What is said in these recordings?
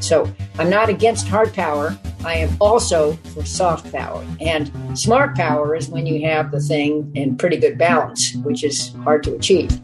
So I'm not against hard power. I am also for soft power. And smart power is when you have the thing in pretty good balance, which is hard to achieve.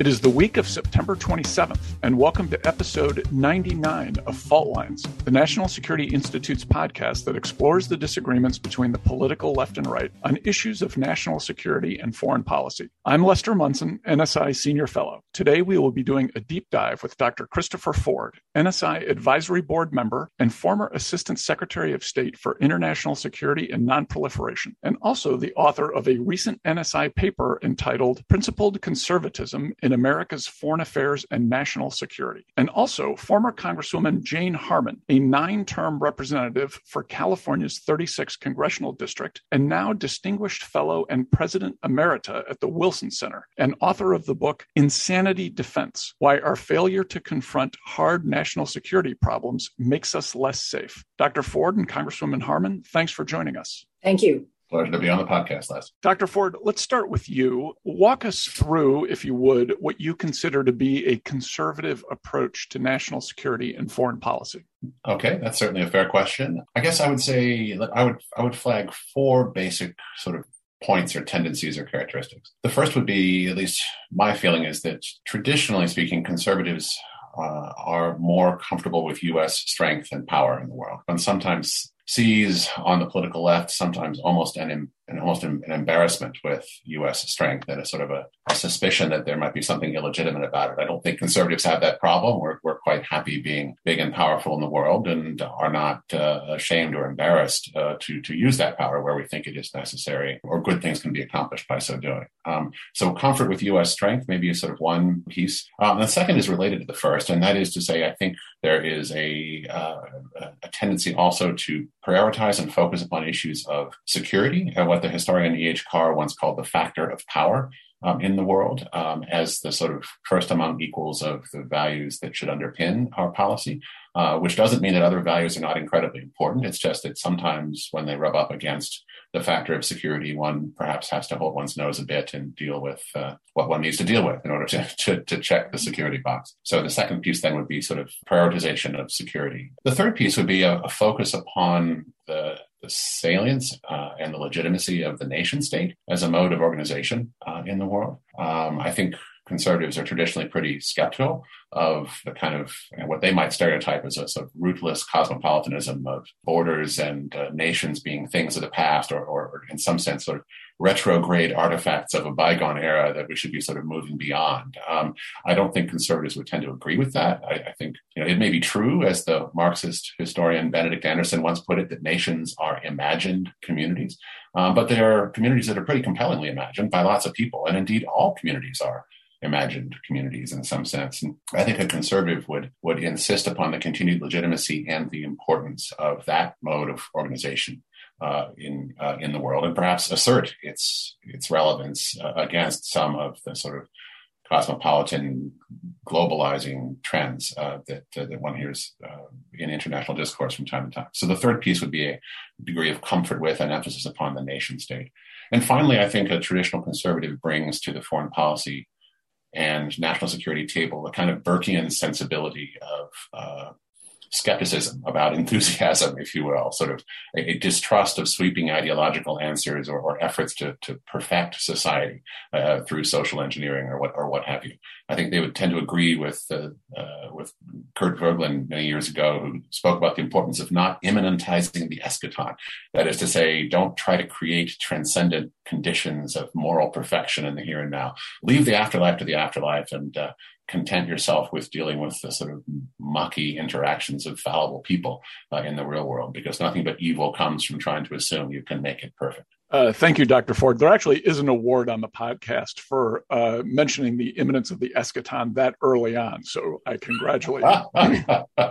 It is the week of September 27th, and welcome to episode 99 of Fault Lines, the National Security Institute's podcast that explores the disagreements between the political left and right on issues of national security and foreign policy. I'm Lester Munson, NSI Senior Fellow. Today, we will be doing a deep dive with Dr. Christopher Ford, NSI Advisory Board member and former Assistant Secretary of State for International Security and Nonproliferation, and also the author of a recent NSI paper entitled Principled Conservatism America's foreign affairs and national security. And also former Congresswoman Jane Harman, a nine term representative for California's 36th congressional district, and now distinguished fellow and president emerita at the Wilson Center, and author of the book Insanity Defense Why Our Failure to Confront Hard National Security Problems Makes Us Less Safe. Dr. Ford and Congresswoman Harman, thanks for joining us. Thank you. Pleasure to be on the podcast, Les. Dr. Ford, let's start with you. Walk us through, if you would, what you consider to be a conservative approach to national security and foreign policy. Okay, that's certainly a fair question. I guess I would say I would I would flag four basic sort of points or tendencies or characteristics. The first would be, at least my feeling is that traditionally speaking, conservatives uh, are more comfortable with U.S. strength and power in the world, and sometimes sees on the political left sometimes almost an, an almost an, embarrassment with U.S. strength and a sort of a, a, suspicion that there might be something illegitimate about it. I don't think conservatives have that problem. We're, we're quite happy being big and powerful in the world and are not uh, ashamed or embarrassed uh, to to use that power where we think it is necessary or good things can be accomplished by so doing. Um, so comfort with U.S. strength maybe is sort of one piece. Um, the second is related to the first, and that is to say, I think there is a, uh, a tendency also to prioritize and focus upon issues of security and what the historian E.H. Carr once called the factor of power um, in the world um, as the sort of first among equals of the values that should underpin our policy, uh, which doesn't mean that other values are not incredibly important. It's just that sometimes when they rub up against the factor of security, one perhaps has to hold one's nose a bit and deal with uh, what one needs to deal with in order to, to, to, check the security box. So the second piece then would be sort of prioritization of security. The third piece would be a, a focus upon the the salience uh, and the legitimacy of the nation state as a mode of organization uh, in the world. Um, I think conservatives are traditionally pretty skeptical of the kind of you know, what they might stereotype as a sort of ruthless cosmopolitanism of borders and uh, nations being things of the past, or, or, in some sense, sort of retrograde artifacts of a bygone era that we should be sort of moving beyond. Um, I don't think conservatives would tend to agree with that. I, I, think you know it may be true, as the Marxist historian Benedict Anderson once put it, that nations are imagined communities, um, but they are communities that are pretty compellingly imagined by lots of people, and indeed all communities are imagined communities in some sense. And I think a conservative would would insist upon the continued legitimacy and the importance of that mode of organization uh, in uh, in the world, and perhaps assert its its relevance uh, against some of the sort of cosmopolitan globalizing trends uh, that uh, that one hears uh, in international discourse from time to time. So the third piece would be a degree of comfort with and emphasis upon the nation state. And finally, I think a traditional conservative brings to the foreign policy and national security table, a kind of Burkean sensibility of uh, skepticism about enthusiasm, if you will, sort of a, a distrust of sweeping ideological answers or, or efforts to, to perfect society uh, through social engineering or what or what have you. I think they would tend to agree with uh, uh, with Kurt Voegelin many years ago, who spoke about the importance of not immanentizing the eschaton. That is to say, don't try to create transcendent conditions of moral perfection in the here and now. Leave the afterlife to the afterlife and uh, content yourself with dealing with the sort of mucky interactions of fallible people uh, in the real world because nothing but evil comes from trying to assume you can make it perfect. Uh, thank you, Dr. Ford. There actually is an award on the podcast for uh, mentioning the imminence of the eschaton that early on. So I congratulate you.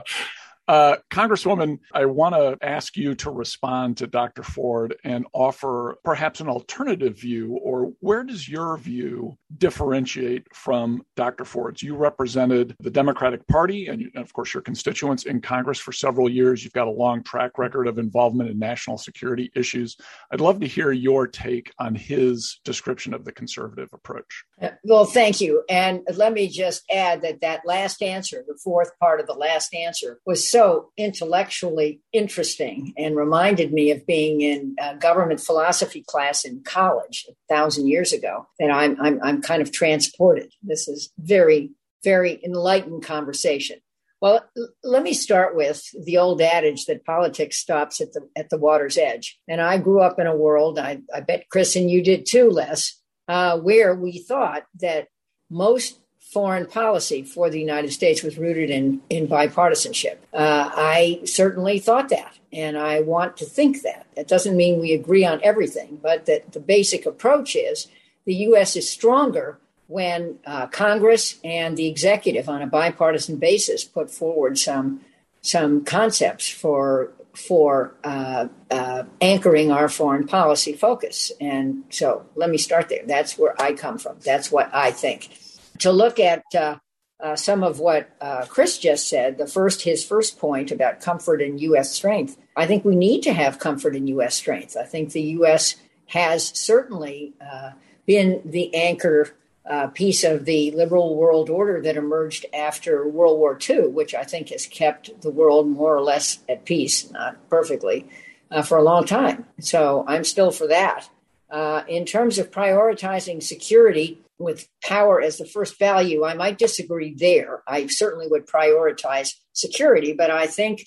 Uh, Congresswoman, I want to ask you to respond to Dr. Ford and offer perhaps an alternative view, or where does your view differentiate from Dr. Ford's? You represented the Democratic Party and, of course, your constituents in Congress for several years. You've got a long track record of involvement in national security issues. I'd love to hear your take on his description of the conservative approach. Uh, well, thank you. And let me just add that that last answer, the fourth part of the last answer, was so intellectually interesting and reminded me of being in a government philosophy class in college a thousand years ago. And I'm, I'm, I'm kind of transported. This is very, very enlightened conversation. Well, let me start with the old adage that politics stops at the at the water's edge. And I grew up in a world, I, I bet Chris and you did too, Les, uh, where we thought that most foreign policy for the United States was rooted in, in bipartisanship. Uh, I certainly thought that, and I want to think that. That doesn't mean we agree on everything, but that the basic approach is the U.S. is stronger when uh, Congress and the executive, on a bipartisan basis, put forward some some concepts for for uh, uh, anchoring our foreign policy focus. And so let me start there. That's where I come from. That's what I think. To look at uh, uh some of what uh, Chris just said, the first his first point about comfort and U.S. strength. I think we need to have comfort in U.S. strength. I think the U.S. has certainly uh, been the anchor uh, piece of the liberal world order that emerged after World War II, which I think has kept the world more or less at peace, not perfectly, uh, for a long time. So I'm still for that. Uh, in terms of prioritizing security with power as the first value, I might disagree there. I certainly would prioritize security, but I think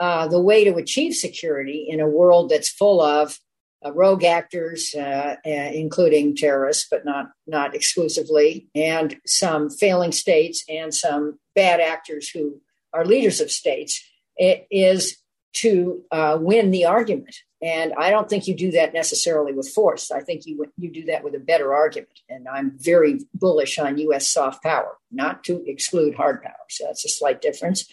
uh, the way to achieve security in a world that's full of uh, rogue actors, uh, uh, including terrorists, but not not exclusively, and some failing states and some bad actors who are leaders of states. It is to uh, win the argument, and I don't think you do that necessarily with force. I think you you do that with a better argument, and I'm very bullish on U.S. soft power, not to exclude hard power. So that's a slight difference.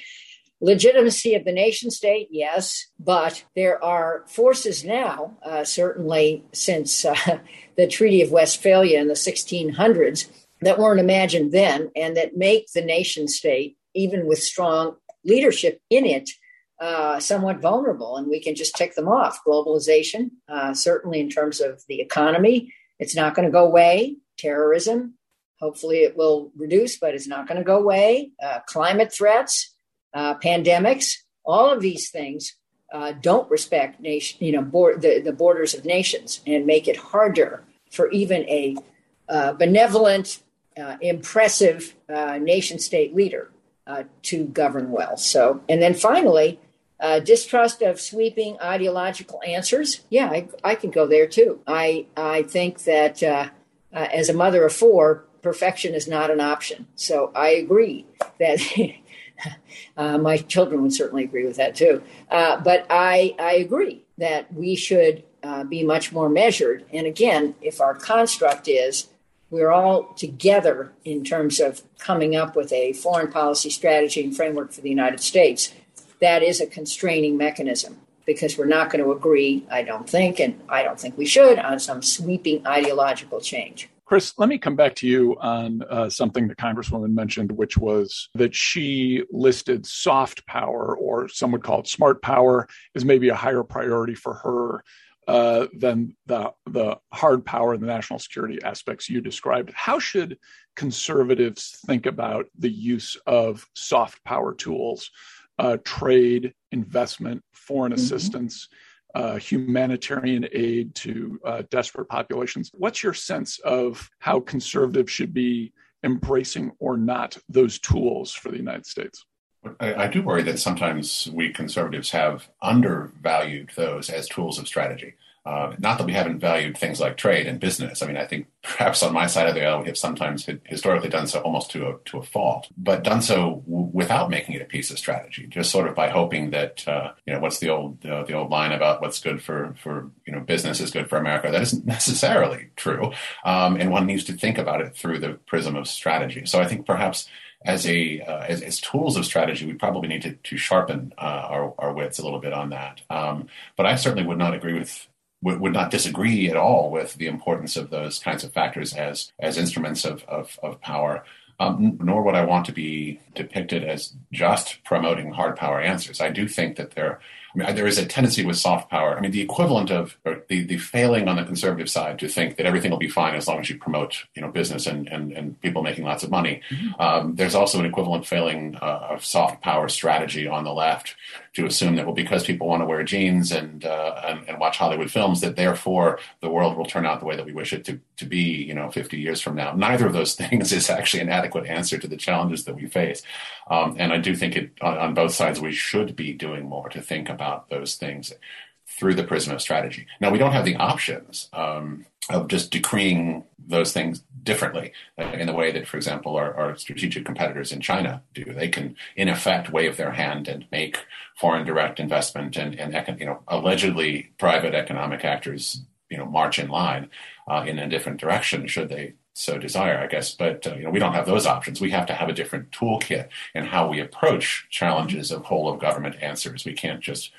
Legitimacy of the nation state, yes, but there are forces now, uh, certainly since uh, the Treaty of Westphalia in the 1600s, that weren't imagined then and that make the nation state, even with strong leadership in it, uh, somewhat vulnerable. And we can just tick them off. Globalization, uh, certainly in terms of the economy, it's not going to go away. Terrorism, hopefully it will reduce, but it's not going to go away. Uh, climate threats, uh, pandemics, all of these things uh, don't respect nation, you know, board, the, the borders of nations and make it harder for even a uh, benevolent, impressive nation state leader uh, to govern well. So, and then finally, distrust of sweeping ideological answers. Yeah, I, I can go there too. I I think that as a mother of four, perfection is not an option. So I agree that Uh, my children would certainly agree with that too. Uh, but I, I agree that we should uh, be much more measured. And again, if our construct is we're all together in terms of coming up with a foreign policy strategy and framework for the United States, that is a constraining mechanism because we're not going to agree, I don't think, and I don't think we should, on some sweeping ideological change. Chris, let me come back to you on uh, something the Congresswoman mentioned, which was that she listed soft power, or some would call it smart power, as maybe a higher priority for her uh, than the the hard power and the national security aspects you described. How should conservatives think about the use of soft power tools, uh, trade, investment, foreign mm-hmm. assistance? uh, humanitarian aid to uh, desperate populations. What's your sense of how conservatives should be embracing or not those tools for the United States? I, I do worry that sometimes we conservatives have undervalued those as tools of strategy. Uh, not that we haven't valued things like trade and business. I mean, I think perhaps on my side of the aisle, we have sometimes historically done so almost to a to a fault, but done so w- without making it a piece of strategy, just sort of by hoping that uh, you know what's the old uh, the old line about what's good for for you know business is good for America. That isn't necessarily true, um, and one needs to think about it through the prism of strategy. So I think perhaps as a uh, as, as, tools of strategy, we probably need to, to sharpen uh, our, our wits a little bit on that. Um, but I certainly would not agree with would, would not disagree at all with the importance of those kinds of factors as as instruments of of, of power. Um, nor would I want to be depicted as just promoting hard power answers. I do think that there I mean, there is a tendency with soft power. I mean, the equivalent of the, the failing on the conservative side to think that everything will be fine as long as you promote, you know, business and, and, and people making lots of money. Mm-hmm. Um, there's also an equivalent failing uh, of soft power strategy on the left to assume that, well, because people want to wear jeans and, uh, and, and, watch Hollywood films, that therefore the world will turn out the way that we wish it to, to be, you know, 50 years from now. Neither of those things is actually an adequate answer to the challenges that we face. Um, and I do think it, on, on both sides, we should be doing more to think about those things through the prism of strategy. Now, we don't have the options um, of just decreeing those things differently in the way that, for example, our, our, strategic competitors in China do. They can, in effect, wave their hand and make foreign direct investment and, and you know, allegedly private economic actors, you know, march in line uh, in a different direction should they so desire, I guess. But uh, you know, we don't have those options. We have to have a different toolkit in how we approach challenges of whole of government answers. We can't just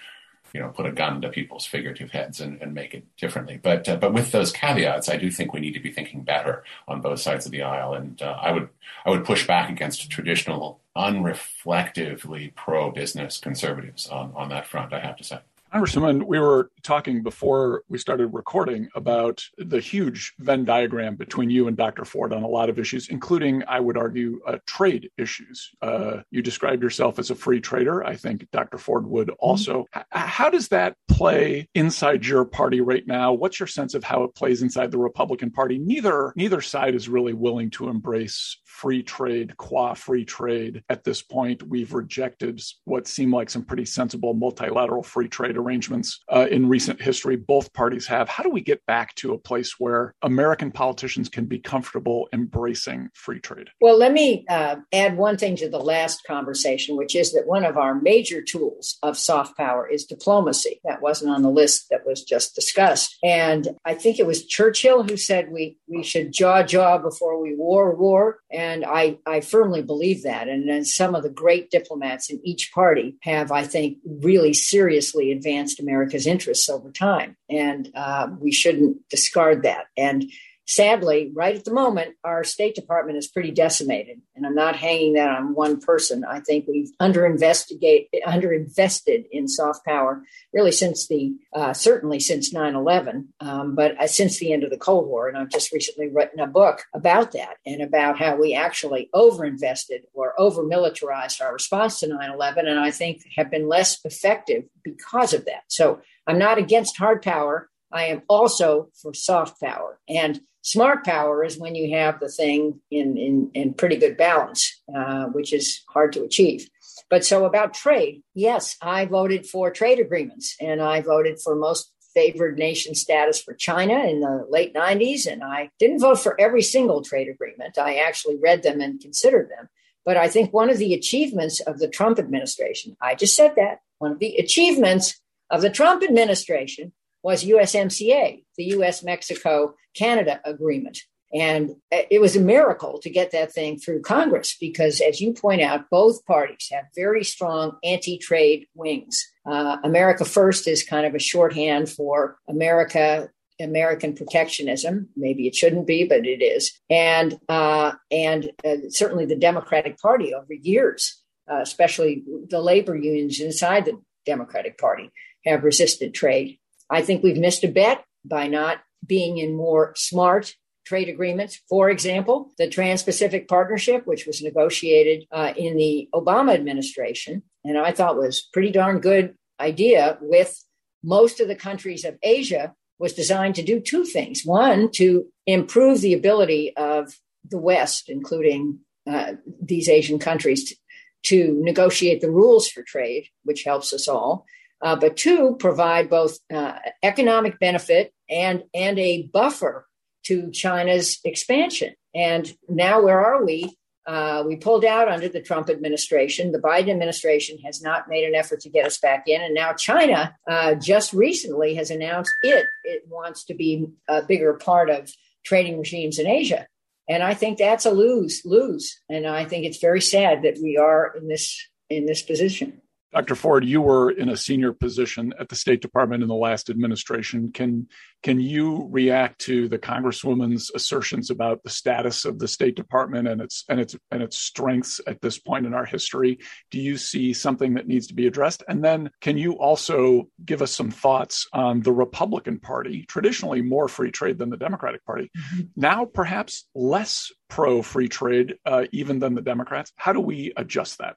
you know put a gun to people's figurative heads and, and make it differently. But uh, but with those caveats, I do think we need to be thinking better on both sides of the aisle. And uh, I would I would push back against traditional unreflectively pro business conservatives on on that front. I have to say. Congressman, we were talking before we started recording about the huge Venn diagram between you and Dr. Ford on a lot of issues, including, I would argue, uh, trade issues. Uh, you described yourself as a free trader. I think Dr. Ford would mm-hmm. also. H- how does that play inside your party right now? What's your sense of how it plays inside the Republican Party? Neither neither side is really willing to embrace free trade, qua free trade. At this point, we've rejected what seem like some pretty sensible multilateral free trade arrangements uh, in recent history. Both parties have. How do we get back to a place where American politicians can be comfortable embracing free trade? Well, let me uh, add one thing to the last conversation, which is that one of our major tools of soft power is diplomacy. That wasn't on the list that was just discussed. And I think it was Churchill who said we, we should jaw jaw before we war war. And and I, I firmly believe that. And then some of the great diplomats in each party have, I think, really seriously advanced America's interests over time. And uh, we shouldn't discard that. And sadly, right at the moment, our State Department is pretty decimated. And I'm not hanging that on one person. I think we've underinvestigate, underinvested in soft power really since the, uh, certainly since 9 11, um, but uh, since the end of the Cold War. And I've just recently written a book about that and about how we actually overinvested or over militarized our response to 9 11. And I think have been less effective because of that. So I'm not against hard power. I am also for soft power. And Smart power is when you have the thing in, in, in pretty good balance, uh, which is hard to achieve. But so about trade, yes, I voted for trade agreements and I voted for most favored nation status for China in the late 90s. And I didn't vote for every single trade agreement. I actually read them and considered them. But I think one of the achievements of the Trump administration, I just said that, one of the achievements of the Trump administration was USMCA, the US Mexico Canada agreement. And it was a miracle to get that thing through Congress because, as you point out, both parties have very strong anti trade wings. Uh, America First is kind of a shorthand for America. American protectionism, maybe it shouldn't be, but it is, and uh, and uh, certainly the Democratic Party over years, uh, especially the labor unions inside the Democratic Party, have resisted trade I think we've missed a bet by not being in more smart trade agreements. For example, the Trans Pacific Partnership, which was negotiated uh, in the Obama administration, and I thought was pretty darn good idea with most of the countries of Asia, was designed to do two things. One, to improve the ability of the West, including uh, these Asian countries, to, to negotiate the rules for trade, which helps us all uh, but two, provide both uh, economic benefit and, and a buffer to China's expansion. And now, where are we? Uh, we pulled out under the Trump administration. The Biden administration has not made an effort to get us back in. And now China uh, just recently has announced it, it wants to be a bigger part of trading regimes in Asia. And I think that's a lose lose. And I think it's very sad that we are in this in this position. Dr. Ford, you were in a senior position at the State Department in the last administration. Can can you react to the Congresswoman's assertions about the status of the State Department and its and its and its strengths at this point in our history? Do you see something that needs to be addressed? And then can you also give us some thoughts on the Republican Party, traditionally more free trade than the Democratic Party, mm-hmm. now perhaps less pro free trade uh, even than the Democrats? How do we adjust that?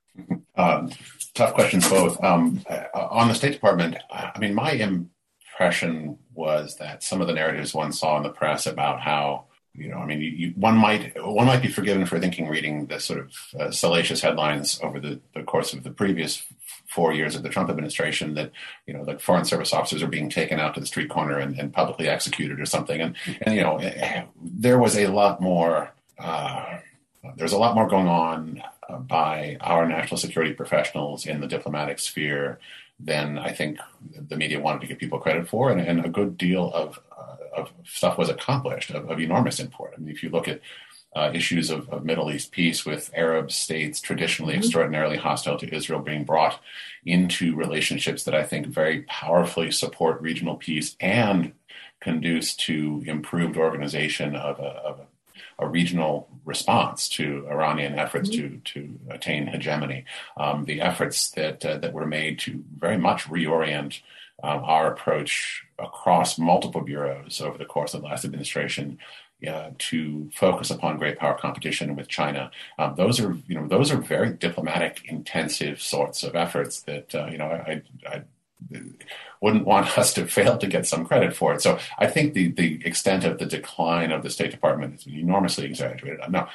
Um, tough questions both. Um, uh, on the State Department, I mean, my impression was that some of the narratives one saw in the press about how you know, I mean, you, you, one might one might be forgiven for thinking reading the sort of uh, salacious headlines over the, the course of the previous four years of the Trump administration that you know, like foreign service officers are being taken out to the street corner and, and publicly executed or something, and and you know, eh, there was a lot more. Uh, there's a lot more going on by our national security professionals in the diplomatic sphere than I think the media wanted to give people credit for, and, and a good deal of, uh, of stuff was accomplished of, of, enormous import. I mean, if you look at uh, issues of, of, Middle East peace with Arab states traditionally mm-hmm. extraordinarily hostile to Israel being brought into relationships that I think very powerfully support regional peace and conduce to improved organization of a, of a a regional response to Iranian efforts mm-hmm. to to attain hegemony. Um, the efforts that uh, that were made to very much reorient um, our approach across multiple bureaus over the course of the last administration uh, to focus upon great power competition with China. Um, those are, you know, those are very diplomatic intensive sorts of efforts that, uh, you know, I, I, wouldn't want us to fail to get some credit for it. So I think the the extent of the decline of the State Department is enormously exaggerated. Now,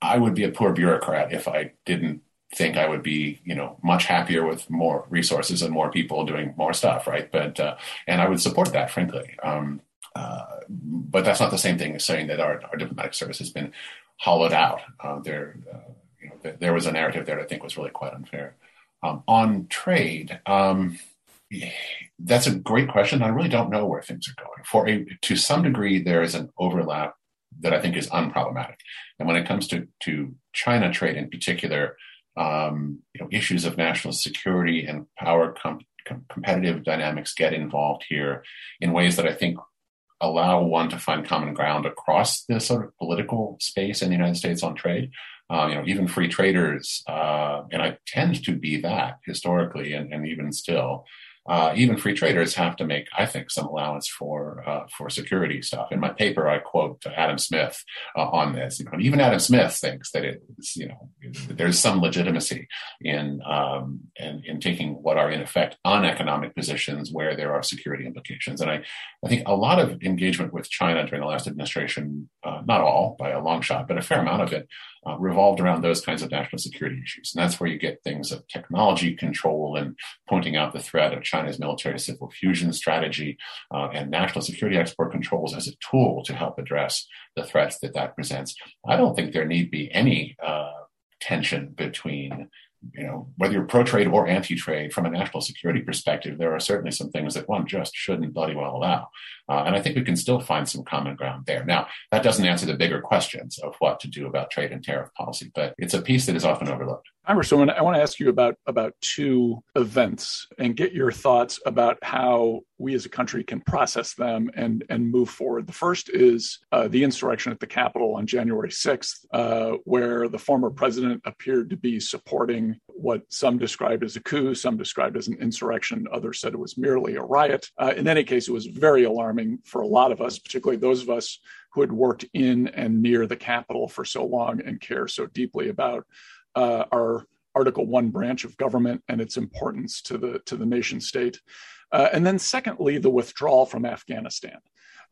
I would be a poor bureaucrat if I didn't think I would be, you know, much happier with more resources and more people doing more stuff, right? But uh, and I would support that, frankly. Um, uh, but that's not the same thing as saying that our, our diplomatic service has been hollowed out. Uh, there, uh, you know, there was a narrative there that I think was really quite unfair. Um, on trade, um, that's a great question. I really don't know where things are going. For a, to some degree, there is an overlap that I think is unproblematic. And when it comes to, to China trade in particular, um, you know, issues of national security and power com- com- competitive dynamics get involved here in ways that I think allow one to find common ground across the sort of political space in the United States on trade. Uh, you know, even free traders, uh, and I tend to be that historically and, and even still, uh, even free traders have to make, I think, some allowance for uh, for security stuff. In my paper, I quote Adam Smith uh, on this. You know, even Adam Smith thinks that it's you know there's some legitimacy in, um, in in taking what are in effect uneconomic positions where there are security implications. And I I think a lot of engagement with China during the last administration, uh, not all by a long shot, but a fair amount of it uh, revolved around those kinds of national security issues. And that's where you get things of technology control and pointing out the threat of China's military civil fusion strategy uh, and national security export controls as a tool to help address the threats that that presents. I don't think there need be any uh, tension between you know, whether you're pro trade or anti trade, from a national security perspective, there are certainly some things that one just shouldn't bloody well allow. Uh, and I think we can still find some common ground there. Now, that doesn't answer the bigger questions of what to do about trade and tariff policy, but it's a piece that is often overlooked. Congresswoman, I want to ask you about about two events and get your thoughts about how we as a country can process them and and move forward. The first is uh, the insurrection at the Capitol on January 6th, uh, where the former president appeared to be supporting what some described as a coup, some described as an insurrection, others said it was merely a riot. Uh, in any case, it was very alarming for a lot of us, particularly those of us who had worked in and near the Capitol for so long and care so deeply about uh, our Article One branch of government and its importance to the to the nation state, uh, and then secondly, the withdrawal from Afghanistan.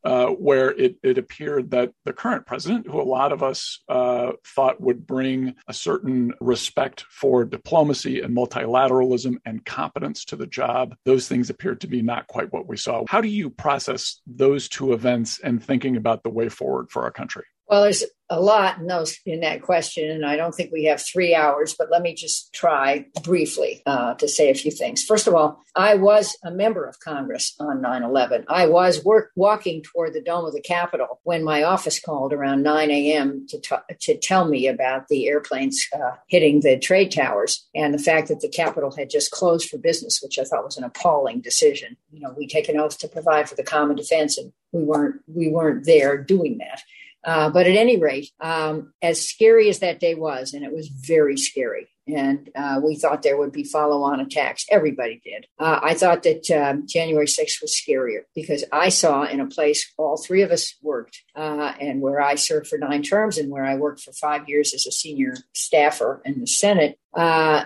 Uh, where it, it, appeared that the current president, who a lot of us uh, thought would bring a certain respect for diplomacy and multilateralism and competence to the job, those things appeared to be not quite what we saw. How do you process those two events and thinking about the way forward for our country? Well, there's a lot in those in that question, and I don't think we have three hours. But let me just try briefly uh, to say a few things. First of all, I was a member of Congress on 9/11. I was work, walking toward the dome of the Capitol when my office called around 9 a.m. to t- to tell me about the airplanes uh, hitting the trade towers and the fact that the Capitol had just closed for business, which I thought was an appalling decision. You know, we take an oath to provide for the common defense, and we weren't we weren't there doing that. Uh, but at any rate, um, as scary as that day was, and it was very scary, and uh, we thought there would be follow on attacks. Everybody did. Uh, I thought that um, January 6th was scarier because I saw in a place all three of us worked, uh, and where I served for nine terms and where I worked for five years as a senior staffer in the Senate, uh,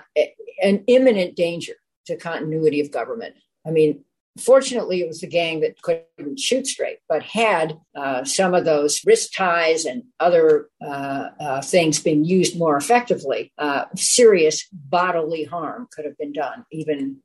an imminent danger to continuity of government. I mean, Fortunately, it was the gang that couldn't shoot straight, but had uh, some of those wrist ties and other uh, uh, things been used more effectively, uh, serious bodily harm could have been done, even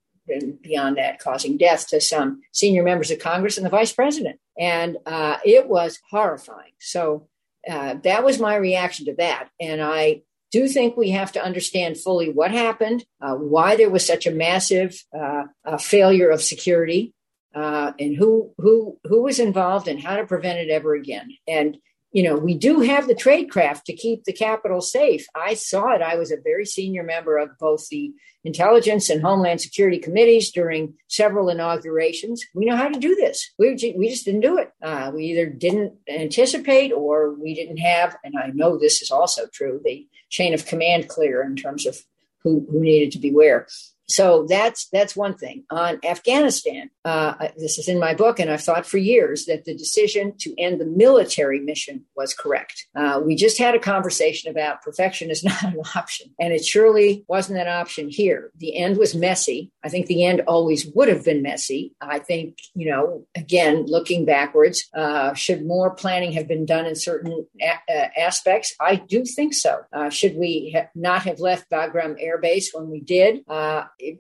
beyond that, causing death to some senior members of Congress and the vice president. And uh, it was horrifying. So uh, that was my reaction to that. And I do think we have to understand fully what happened, uh, why there was such a massive uh, uh, failure of security, uh, and who who who was involved, and how to prevent it ever again. And you know, we do have the tradecraft to keep the Capitol safe. I saw it. I was a very senior member of both the Intelligence and Homeland Security committees during several inaugurations. We know how to do this. We, we just didn't do it. Uh, we either didn't anticipate or we didn't have, and I know this is also true, the chain of command clear in terms of who, who needed to be where. So that's that's one thing. On Afghanistan, uh, this is in my book, and I've thought for years that the decision to end the military mission was correct. Uh, we just had a conversation about perfection is not an option, and it surely wasn't an option here. The end was messy. I think the end always would have been messy. I think you know, again, looking backwards, uh, should more planning have been done in certain a- uh, aspects? I do think so. Uh, should we ha- not have left Bagram Air Base when we did?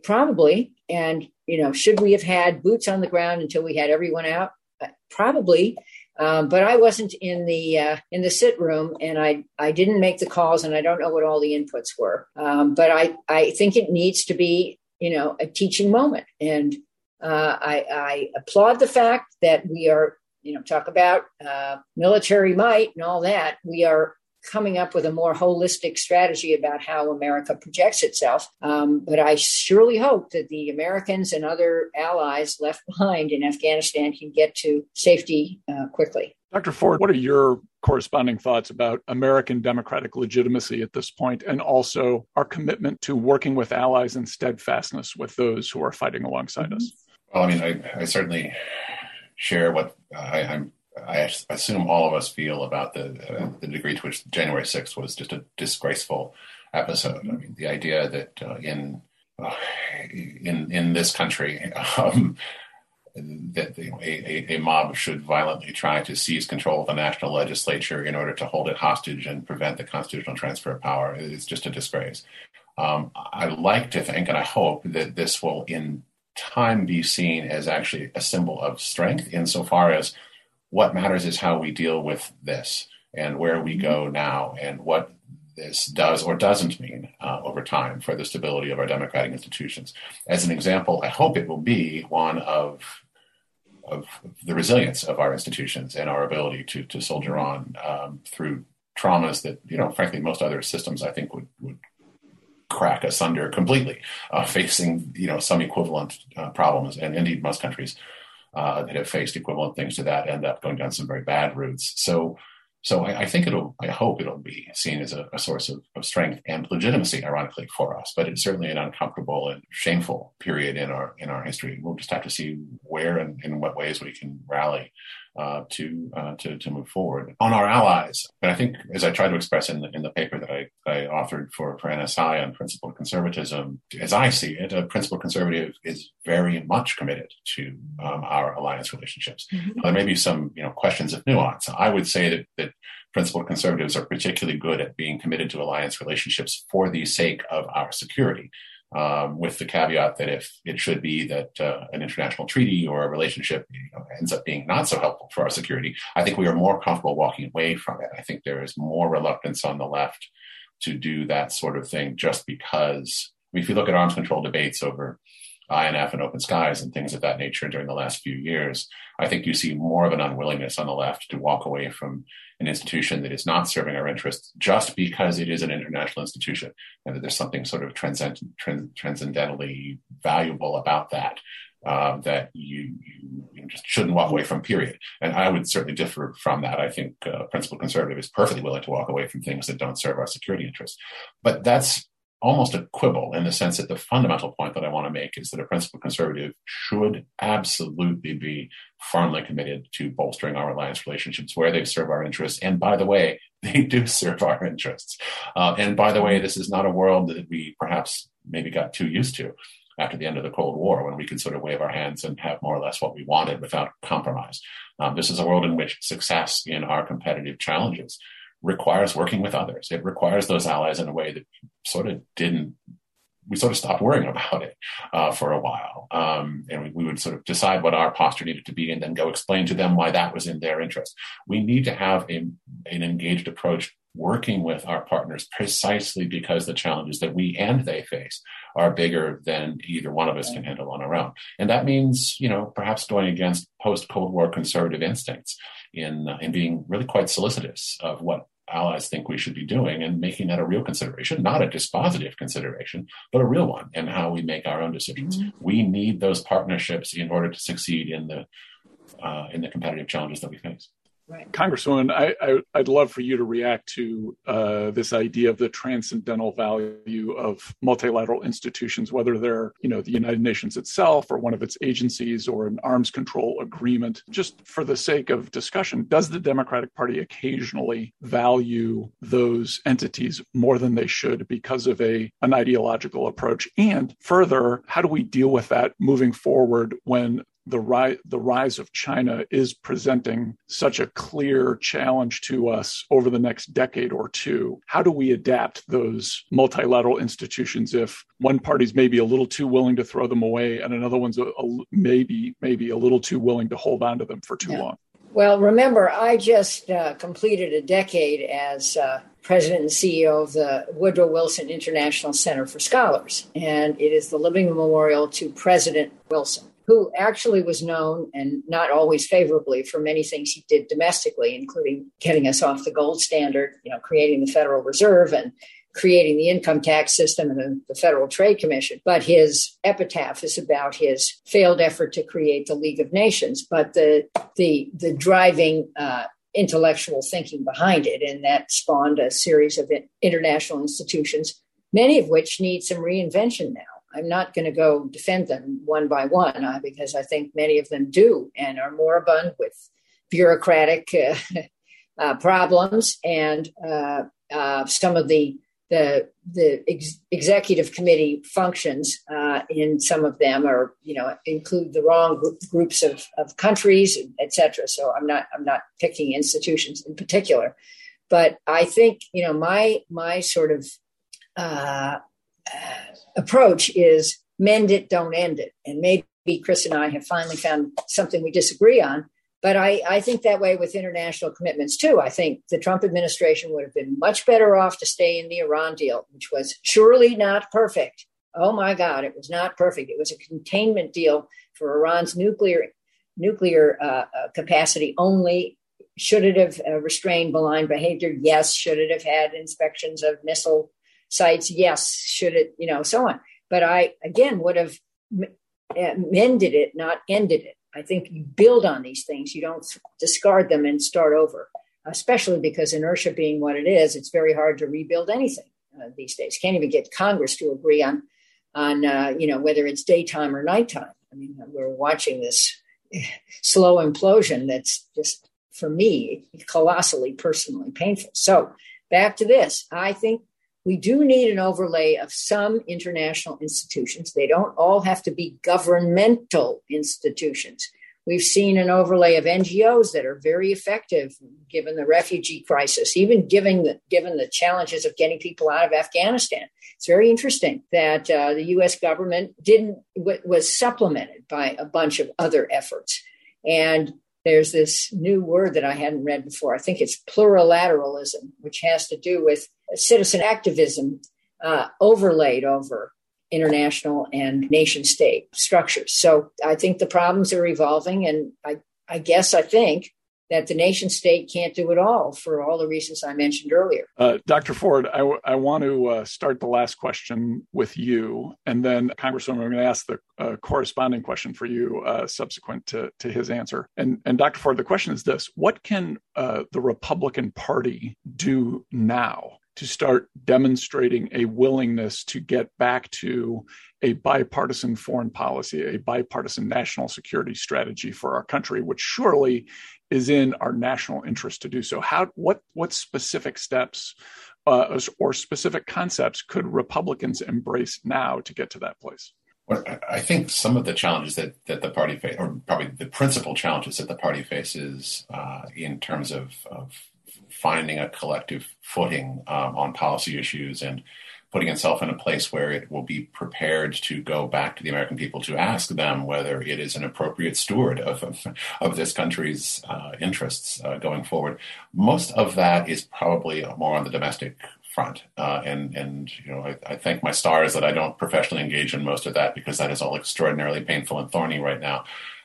Probably. And, you know, should we have had boots on the ground until we had everyone out? Uh, probably. Um, but I wasn't in the uh, in the sit room, and I I didn't make the calls, and I don't know what all the inputs were. Um, but I I think it needs to be you know a teaching moment, and uh, I, I applaud the fact that we are you know talk about uh, military might and all that. We are coming up with a more holistic strategy about how America projects itself. Um, but I surely hope that the Americans and other allies left behind in Afghanistan can get to safety uh, quickly. Dr. Ford, what are your corresponding thoughts about American democratic legitimacy at this point and also our commitment to working with allies and steadfastness with those who are fighting alongside us? Well, I mean, I, I certainly share what I, am I assume all of us feel about the uh, the degree to which January 6th was just a disgraceful episode. I mean, the idea that uh, in uh, in in this country um, that you know, a, a, mob should violently try to seize control of the national legislature in order to hold it hostage and prevent the constitutional transfer of power is just a disgrace. Um, I like to think, and I hope that this will, in time, be seen as actually a symbol of strength, insofar as what matters is how we deal with this and where we go mm-hmm. now and what this does or doesn't mean uh, over time for the stability of our democratic institutions. As an example, I hope it will be one of of the resilience of our institutions and our ability to to soldier on um, through traumas that you know, frankly, most other systems I think would would crack asunder completely, uh, facing you know some equivalent uh, problems, and indeed most countries uh, that have faced equivalent things to that end up going down some very bad routes. So, so I, I think it'll, I hope it'll be seen as a, a source of, of, strength and legitimacy, ironically, for us. But it's certainly an uncomfortable and shameful period in our in our history. We'll just have to see where and in what ways we can rally uh, to, uh, to to move forward on our allies. And I think, as I tried to express in the, in the paper that I, I authored for, for NSI on principled conservatism, as I see it, a principled conservative is very much committed to um, our alliance relationships. Mm-hmm. There may be some you know questions of nuance. I would say that that principled conservatives are particularly good at being committed to alliance relationships for the sake of our security um, with the caveat that if it should be that uh, an international treaty or a relationship you know, ends up being not so helpful for our security, I think we are more comfortable walking away from it. I think there is more reluctance on the left to do that sort of thing just because. I mean, if you look at arms control debates over INF and open skies and things of that nature during the last few years, I think you see more of an unwillingness on the left to walk away from an institution that is not serving our interests just because it is an international institution and that there's something sort of transcend, trans, transcendentally valuable about that. Uh, that you, you, you, just shouldn't walk away from, period. And I would certainly differ from that. I think uh, principal conservative is perfectly willing to walk away from things that don't serve our security interests. But that's almost a quibble in the sense that the fundamental point that I want to make is that a principal conservative should absolutely be firmly committed to bolstering our alliance relationships where they serve our interests. And by the way, they do serve our interests. Uh, and by the way, this is not a world that we perhaps maybe got too used to after the end of the Cold War when we could sort of wave our hands and have more or less what we wanted without compromise. Um, this is a world in which success in our competitive challenges requires working with others. It requires those allies in a way that sort of didn't. We sort of stopped worrying about it uh, for a while, um, and we, we, would sort of decide what our posture needed to be, and then go explain to them why that was in their interest. We need to have a, an engaged approach, working with our partners precisely because the challenges that we and they face are bigger than either one of us can handle on our own, and that means you know perhaps going against post Cold War conservative instincts in in being really quite solicitous of what allies think we should be doing and making that a real consideration, not a dispositive consideration, but a real one in how we make our own decisions. Mm-hmm. We need those partnerships in order to succeed in the uh, in the competitive challenges that we face. Right. Congresswoman, I, would love for you to react to uh, this idea of the transcendental value of multilateral institutions, whether they're, you know, the United Nations itself or one of its agencies or an arms control agreement. Just for the sake of discussion, does the Democratic Party occasionally value those entities more than they should because of a an ideological approach? And further, how do we deal with that moving forward when the rise, the rise of China is presenting such a clear challenge to us over the next decade or two. How do we adapt those multilateral institutions if one party's maybe a little too willing to throw them away and another one's a, a, maybe maybe a little too willing to hold on to them for too yeah. long? Well, remember, I just uh, completed a decade as uh, president and CEO of the Woodrow Wilson International Center for Scholars, and it is the living memorial to President Wilson who actually was known and not always favorably for many things he did domestically, including getting us off the gold standard, you know, creating the Federal Reserve and creating the income tax system and the, the, Federal Trade Commission. But his epitaph is about his failed effort to create the League of Nations. But the the the driving uh, intellectual thinking behind it, and that spawned a series of international institutions, many of which need some reinvention now. I'm not going to go defend them one by one uh, because I think many of them do and are moribund with bureaucratic uh, uh, problems. And uh, uh, some of the the the ex- executive committee functions in some of them are you know include the wrong groups of, of countries etc so i'm not i'm not picking institutions in particular. But i think you know my my sort of approach is mend it, don't end it. And maybe Chris and I have finally found something we disagree on. But I, I think that way with international commitments too. I think the Trump administration would have been much better off to stay in the Iran deal, which was surely not perfect. Oh my God, it was not perfect. It was a containment deal for Iran's nuclear nuclear uh, uh, capacity only. Should it have uh, restrained malign behavior? Yes. Should it have had inspections of missile sites, yes, should it, you know, so on. But I, again, would have uh, mended it, not ended it. I think you build on these things, you don't discard them and start over, especially because inertia being what it is, it's very hard to rebuild anything uh, these days. Can't even get Congress to agree on, on uh, you know, whether it's daytime or nighttime. I mean, we're watching this slow implosion that's just, for me, colossally personally painful. So back to this. I think we do need an overlay of some international institutions. They don't all have to be governmental institutions. We've seen an overlay of NGOs that are very effective given the refugee crisis, even given the, given the challenges of getting people out of Afghanistan. It's very interesting that uh, the U.S. government didn't w- was supplemented by a bunch of other efforts. And there's this new word that I hadn't read before. I think it's plurilateralism, which has to do with citizen activism uh, overlaid over international and nation state structures. So I think the problems are evolving, and I, I guess I think that the nation state can't do it all for all the reasons I mentioned earlier. Uh, Dr. Ford, I, w- I want to uh, start the last question with you, and then Congresswoman, I'm going to ask the uh, corresponding question for you uh, subsequent to, to his answer. And, and Dr. Ford, the question is this What can uh, the Republican Party do now to start demonstrating a willingness to get back to a bipartisan foreign policy, a bipartisan national security strategy for our country, which surely is in our national interest to do so. How what what specific steps uh, or specific concepts could Republicans embrace now to get to that place? Well, I think some of the challenges that, that the party face, or probably the principal challenges that the party faces uh, in terms of, of finding a collective footing um, on policy issues and putting itself in a place where it will be prepared to go back to the American people to ask them whether it is an appropriate steward of of, of this country's uh, interests uh, going forward. Most of that is probably more on the domestic front, uh, and and you know I, I, thank my stars that I don't professionally engage in most of that because that is all extraordinarily painful and thorny right now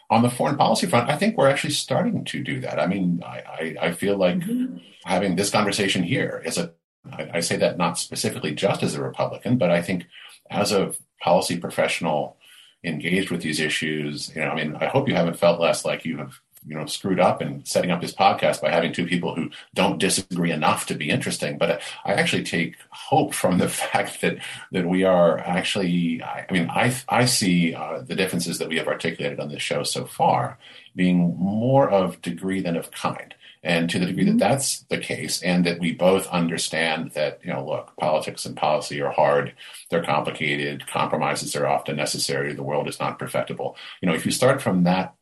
on the foreign policy front, I think we're actually starting to do that. I mean, I, I, I feel like mm-hmm. having this conversation here is a, I, I say that not specifically just as a Republican, but I think as a policy professional engaged with these issues, you know, I mean, I hope you haven't felt less like you have you know screwed up in setting up this podcast by having two people who don't disagree enough to be interesting. But i actually take hope from the fact that that we are actually i, mean i i see uh, the differences that we have articulated on this show so far being more of degree than of kind and to the degree that mm-hmm. that's the case, and that we both understand that, you know, look, politics and policy are hard, they're complicated, compromises are often necessary, the world is not perfectible. You know, if you start from that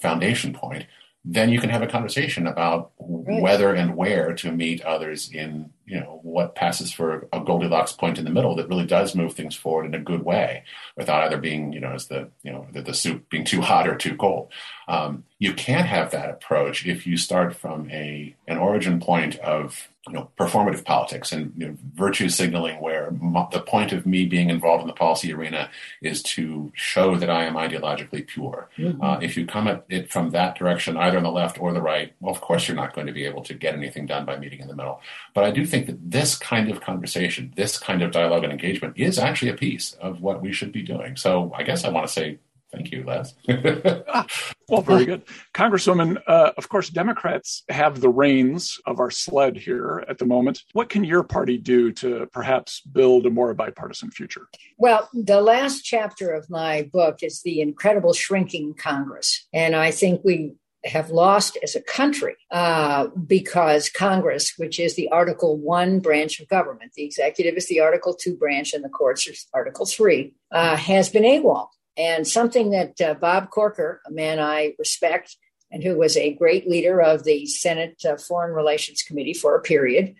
foundation point, then you can have a conversation about right. whether and where to meet others in you know what passes for a goldilocks point in the middle that really does move things forward in a good way without either being you know as the you know the, the soup being too hot or too cold um, you can't have that approach if you start from a an origin point of you know, performative politics and you know, virtue signaling, where the point of me being involved in the policy arena is to show that I am ideologically pure. Mm-hmm. Uh, if you come at it from that direction, either on the left or the right, well, of course, you're not going to be able to get anything done by meeting in the middle. But I do think that this kind of conversation, this kind of dialogue and engagement is actually a piece of what we should be doing. So I guess I want to say Thank you, Les. well, very good. Congresswoman, uh, of course, Democrats have the reins of our sled here at the moment. What can your party do to perhaps build a more bipartisan future? Well, the last chapter of my book is The Incredible Shrinking Congress. And I think we have lost as a country uh, because Congress, which is the Article One branch of government, the executive is the Article Two branch, and the courts are Article Three, uh, has been AWOL. And something that uh, Bob Corker, a man I respect and who was a great leader of the Senate uh, Foreign Relations Committee for a period,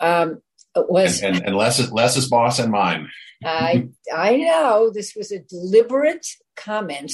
um, was and, and, and Les's, Les's boss and mine. I I know this was a deliberate comment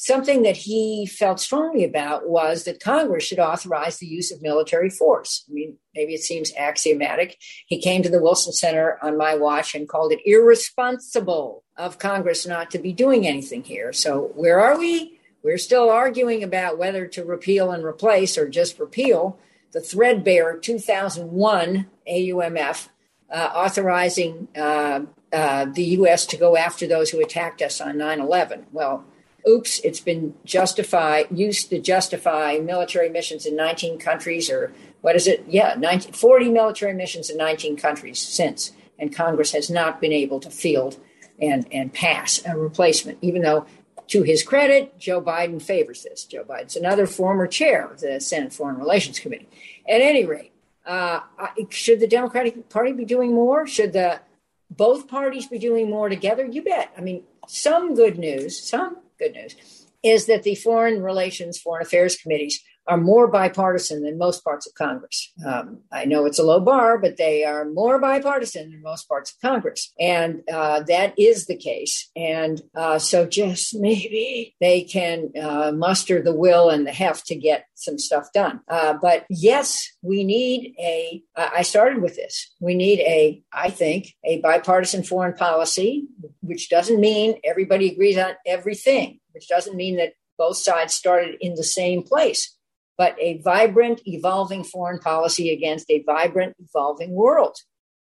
something that he felt strongly about was that Congress should authorize the use of military force. I mean, maybe it seems axiomatic. He came to the Wilson Center on my watch and called it irresponsible of Congress not to be doing anything here. So, where are we? We're still arguing about whether to repeal and replace or just repeal the threadbare 2001 AUMF uh, authorizing uh, uh, the U.S. to go after those who attacked us on 9 11. Well, oops, it's been justified, used to justify military missions in 19 countries, or what is it? Yeah, 19, 40 military missions in 19 countries since. And Congress has not been able to field and, and pass a replacement, even though, to his credit, Joe Biden favors this. Joe Biden's another former chair of the Senate Foreign Relations Committee. At any rate, uh, should the Democratic Party be doing more? Should the both parties be doing more together? You bet. I mean, some good news, some good news. is that the foreign relations, foreign affairs committees are more bipartisan than most parts of Congress. Um, I know it's a low bar, but they are more bipartisan than most parts of Congress. And uh, that is the case. And uh, so just maybe they can uh, muster the will and the heft to get some stuff done. Uh, but yes, we need a, I started with this. We need a, I think, a bipartisan foreign policy, which doesn't mean everybody agrees on everything, which doesn't mean that both sides started in the same place but a vibrant, evolving foreign policy against a vibrant, evolving world.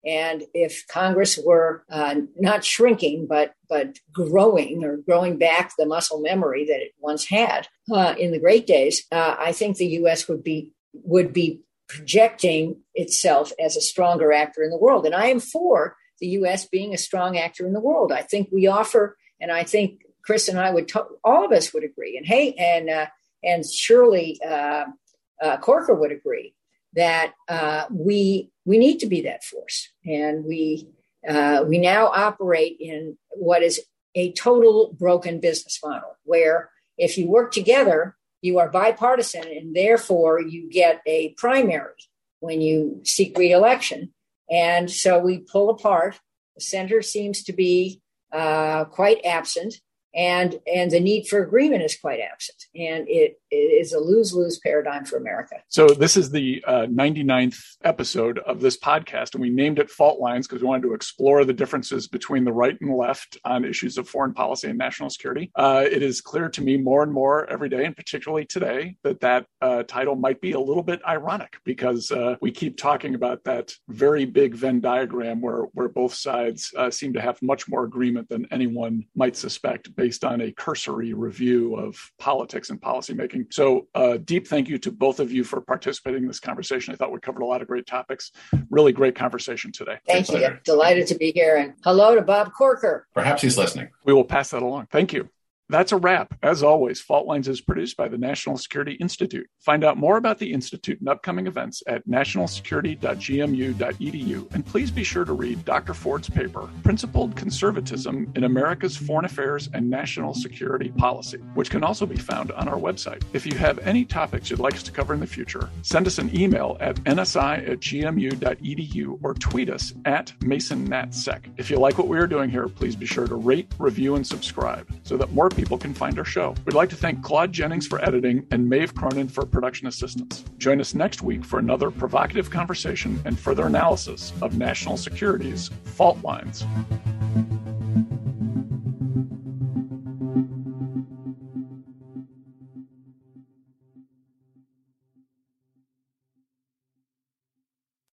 And if Congress were uh, not shrinking, but but growing or growing back the muscle memory that it once had uh, in the great days, uh, I think the U.S. would be would be projecting itself as a stronger actor in the world. And I am for the U.S. being a strong actor in the world. I think we offer, and I think Chris and I would, t- all of us would agree. And hey, and uh, and surely uh, uh, Corker would agree that uh, we we need to be that force, and we uh, we now operate in what is a total broken business model, where if you work together, you are bipartisan, and therefore you get a primary when you seek reelection. And so we pull apart. The center seems to be uh, quite absent and and the need for agreement is quite absent. And it, it is a lose-lose paradigm for america. So this is the uh, 99th episode of this podcast and we named it fault lines because we wanted to explore the differences between the right and left on issues of foreign policy and national security. Uh, it is clear to me more and more every day and particularly today that that uh, title might be a little bit ironic because uh, we keep talking about that very big venn diagram where where both sides uh, seem to have much more agreement than anyone might suspect based on a cursory review of politics and policymaking. So, uh, deep thank you to both of you for participating in this conversation. I thought we covered a lot of great topics. Really great conversation today. Thank you. Delighted to be here. And hello to Bob Corker. Perhaps he's listening. We will pass that along. Thank you. That's a wrap. As always, Fault Lines is produced by the National Security Institute. Find out more about the Institute and upcoming events at nationalsecurity.gmu.edu. And please be sure to read Dr. Ford's paper, Principled Conservatism in America's Foreign Affairs and National Security Policy, which can also be found on our website. If you have any topics you'd like us to cover in the future, send us an email at nsi at gmu.edu or tweet us at MasonNatSec. If you like what we are doing here, please be sure to rate, review, and subscribe so that more people can find our show. We'd like to thank Claude Jennings for editing and Maeve Cronin for production assistance. Join us next week for another provocative conversation and further analysis of national security's fault lines.